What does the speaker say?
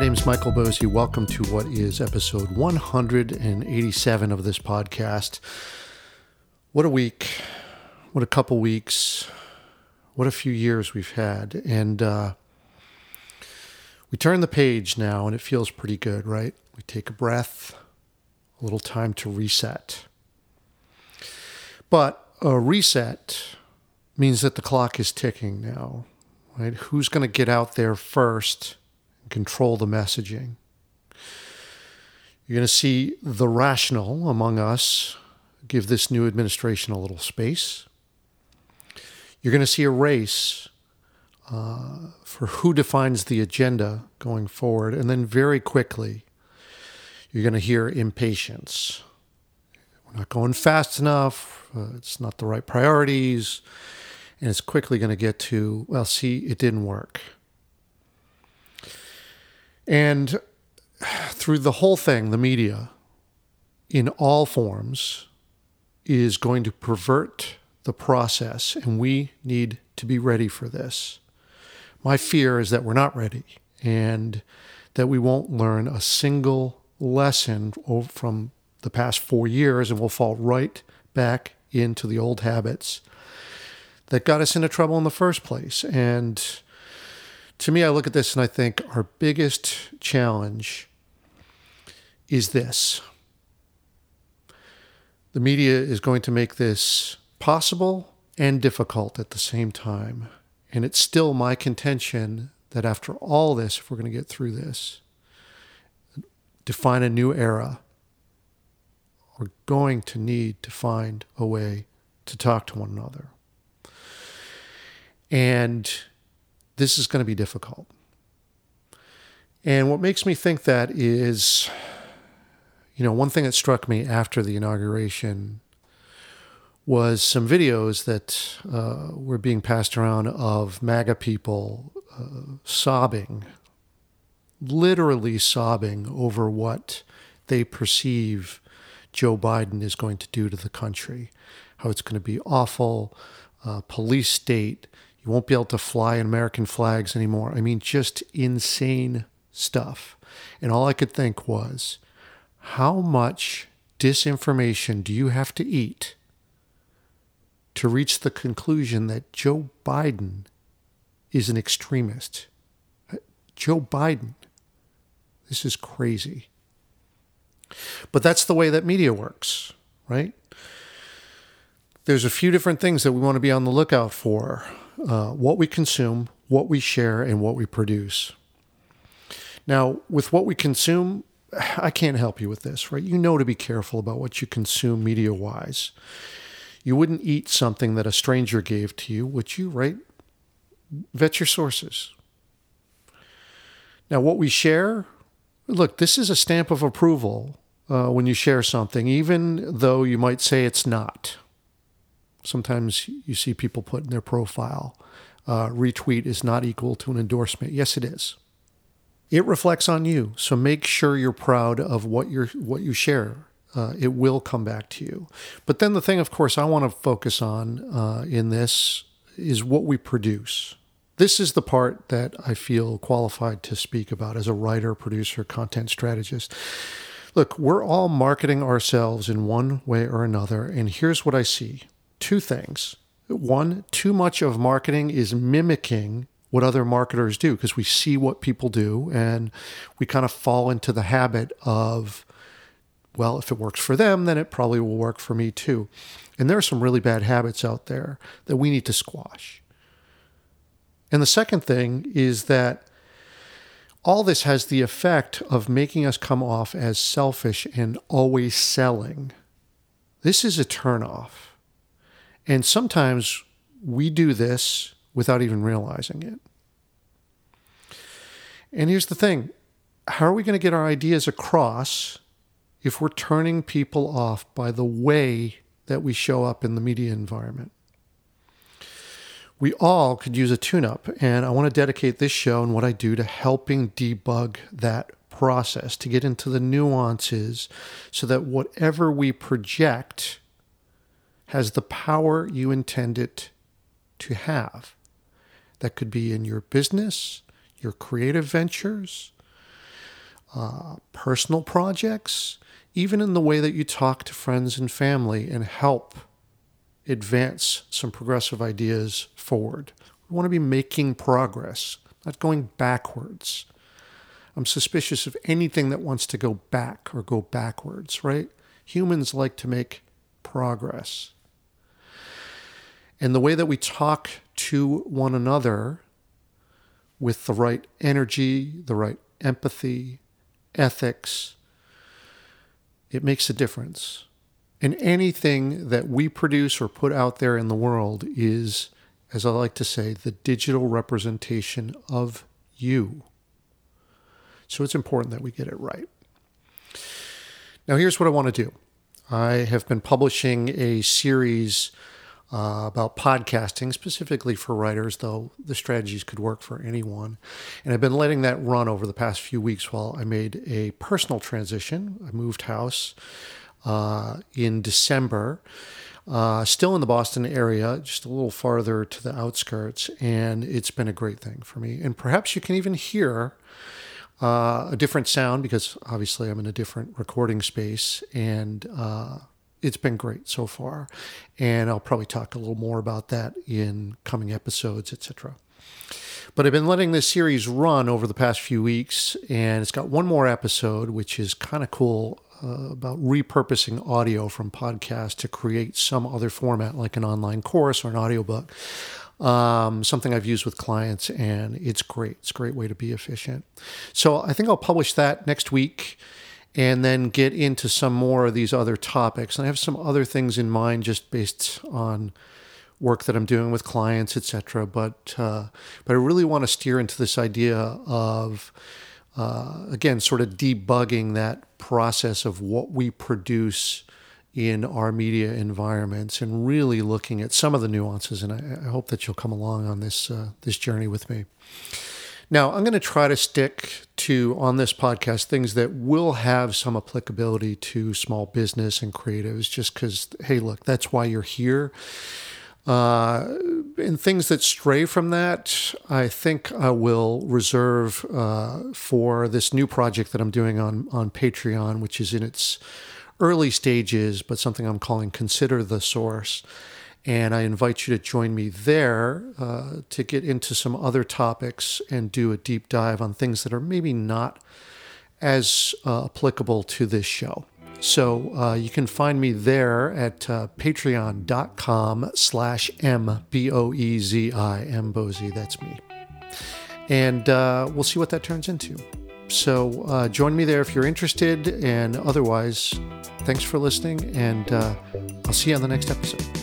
name is Michael Boezi. Welcome to what is episode 187 of this podcast. What a week. What a couple weeks. What a few years we've had. And uh, we turn the page now, and it feels pretty good, right? We take a breath, a little time to reset. But a reset means that the clock is ticking now, right? Who's going to get out there first? Control the messaging. You're going to see the rational among us give this new administration a little space. You're going to see a race uh, for who defines the agenda going forward. And then very quickly, you're going to hear impatience. We're not going fast enough. Uh, it's not the right priorities. And it's quickly going to get to, well, see, it didn't work. And through the whole thing, the media, in all forms, is going to pervert the process, and we need to be ready for this. My fear is that we're not ready and that we won't learn a single lesson from the past four years and we'll fall right back into the old habits that got us into trouble in the first place. And to me, I look at this and I think our biggest challenge is this the media is going to make this possible and difficult at the same time. And it's still my contention that after all this, if we're going to get through this, define a new era, we're going to need to find a way to talk to one another. And this is going to be difficult. And what makes me think that is, you know, one thing that struck me after the inauguration was some videos that uh, were being passed around of MAGA people uh, sobbing, literally sobbing over what they perceive Joe Biden is going to do to the country, how it's going to be awful, uh, police state, you won't be able to fly American flags anymore. I mean, just insane stuff. And all I could think was, how much disinformation do you have to eat to reach the conclusion that Joe Biden is an extremist? Uh, Joe Biden. This is crazy. But that's the way that media works, right? There's a few different things that we want to be on the lookout for uh, what we consume, what we share, and what we produce. Now, with what we consume, I can't help you with this, right? You know to be careful about what you consume media wise. You wouldn't eat something that a stranger gave to you, would you, right? Vet your sources. Now, what we share, look, this is a stamp of approval uh, when you share something, even though you might say it's not. Sometimes you see people put in their profile, uh, retweet is not equal to an endorsement. Yes, it is. It reflects on you, so make sure you're proud of what you what you share. Uh, it will come back to you. But then the thing, of course, I want to focus on uh, in this is what we produce. This is the part that I feel qualified to speak about as a writer, producer, content strategist. Look, we're all marketing ourselves in one way or another, and here's what I see two things. One, too much of marketing is mimicking what other marketers do because we see what people do and we kind of fall into the habit of, well, if it works for them, then it probably will work for me too. And there are some really bad habits out there that we need to squash. And the second thing is that all this has the effect of making us come off as selfish and always selling. This is a turnoff. And sometimes we do this without even realizing it. And here's the thing how are we going to get our ideas across if we're turning people off by the way that we show up in the media environment? We all could use a tune up, and I want to dedicate this show and what I do to helping debug that process, to get into the nuances so that whatever we project has the power you intend it to have. That could be in your business, your creative ventures, uh, personal projects, even in the way that you talk to friends and family and help advance some progressive ideas forward. We want to be making progress, not going backwards. I'm suspicious of anything that wants to go back or go backwards, right? Humans like to make progress. And the way that we talk to one another with the right energy, the right empathy, ethics, it makes a difference. And anything that we produce or put out there in the world is, as I like to say, the digital representation of you. So it's important that we get it right. Now, here's what I want to do I have been publishing a series uh, about podcasting, specifically for writers, though the strategies could work for anyone. And I've been letting that run over the past few weeks while I made a personal transition. I moved house uh, in December. Uh, still in the Boston area, just a little farther to the outskirts, and it's been a great thing for me. And perhaps you can even hear uh, a different sound because obviously I'm in a different recording space, and uh, it's been great so far. And I'll probably talk a little more about that in coming episodes, etc. But I've been letting this series run over the past few weeks, and it's got one more episode, which is kind of cool uh, about repurposing audio from podcast to create some other format like an online course or an audiobook. Um, something I've used with clients, and it's great. It's a great way to be efficient. So I think I'll publish that next week and then get into some more of these other topics. And I have some other things in mind just based on work that I'm doing with clients, etc. But uh, but I really want to steer into this idea of uh, again, sort of debugging that process of what we produce in our media environments and really looking at some of the nuances. And I, I hope that you'll come along on this uh, this journey with me. Now, I'm going to try to stick to on this podcast things that will have some applicability to small business and creatives, just because, hey, look, that's why you're here. Uh, and things that stray from that, I think I will reserve uh, for this new project that I'm doing on on Patreon, which is in its early stages, but something I'm calling Consider the Source. And I invite you to join me there uh, to get into some other topics and do a deep dive on things that are maybe not as uh, applicable to this show. So uh, you can find me there at uh, patreon.com slash M-B-O-E-Z-I, M-Boezi, that's me. And uh, we'll see what that turns into. So uh, join me there if you're interested. And otherwise, thanks for listening. And uh, I'll see you on the next episode.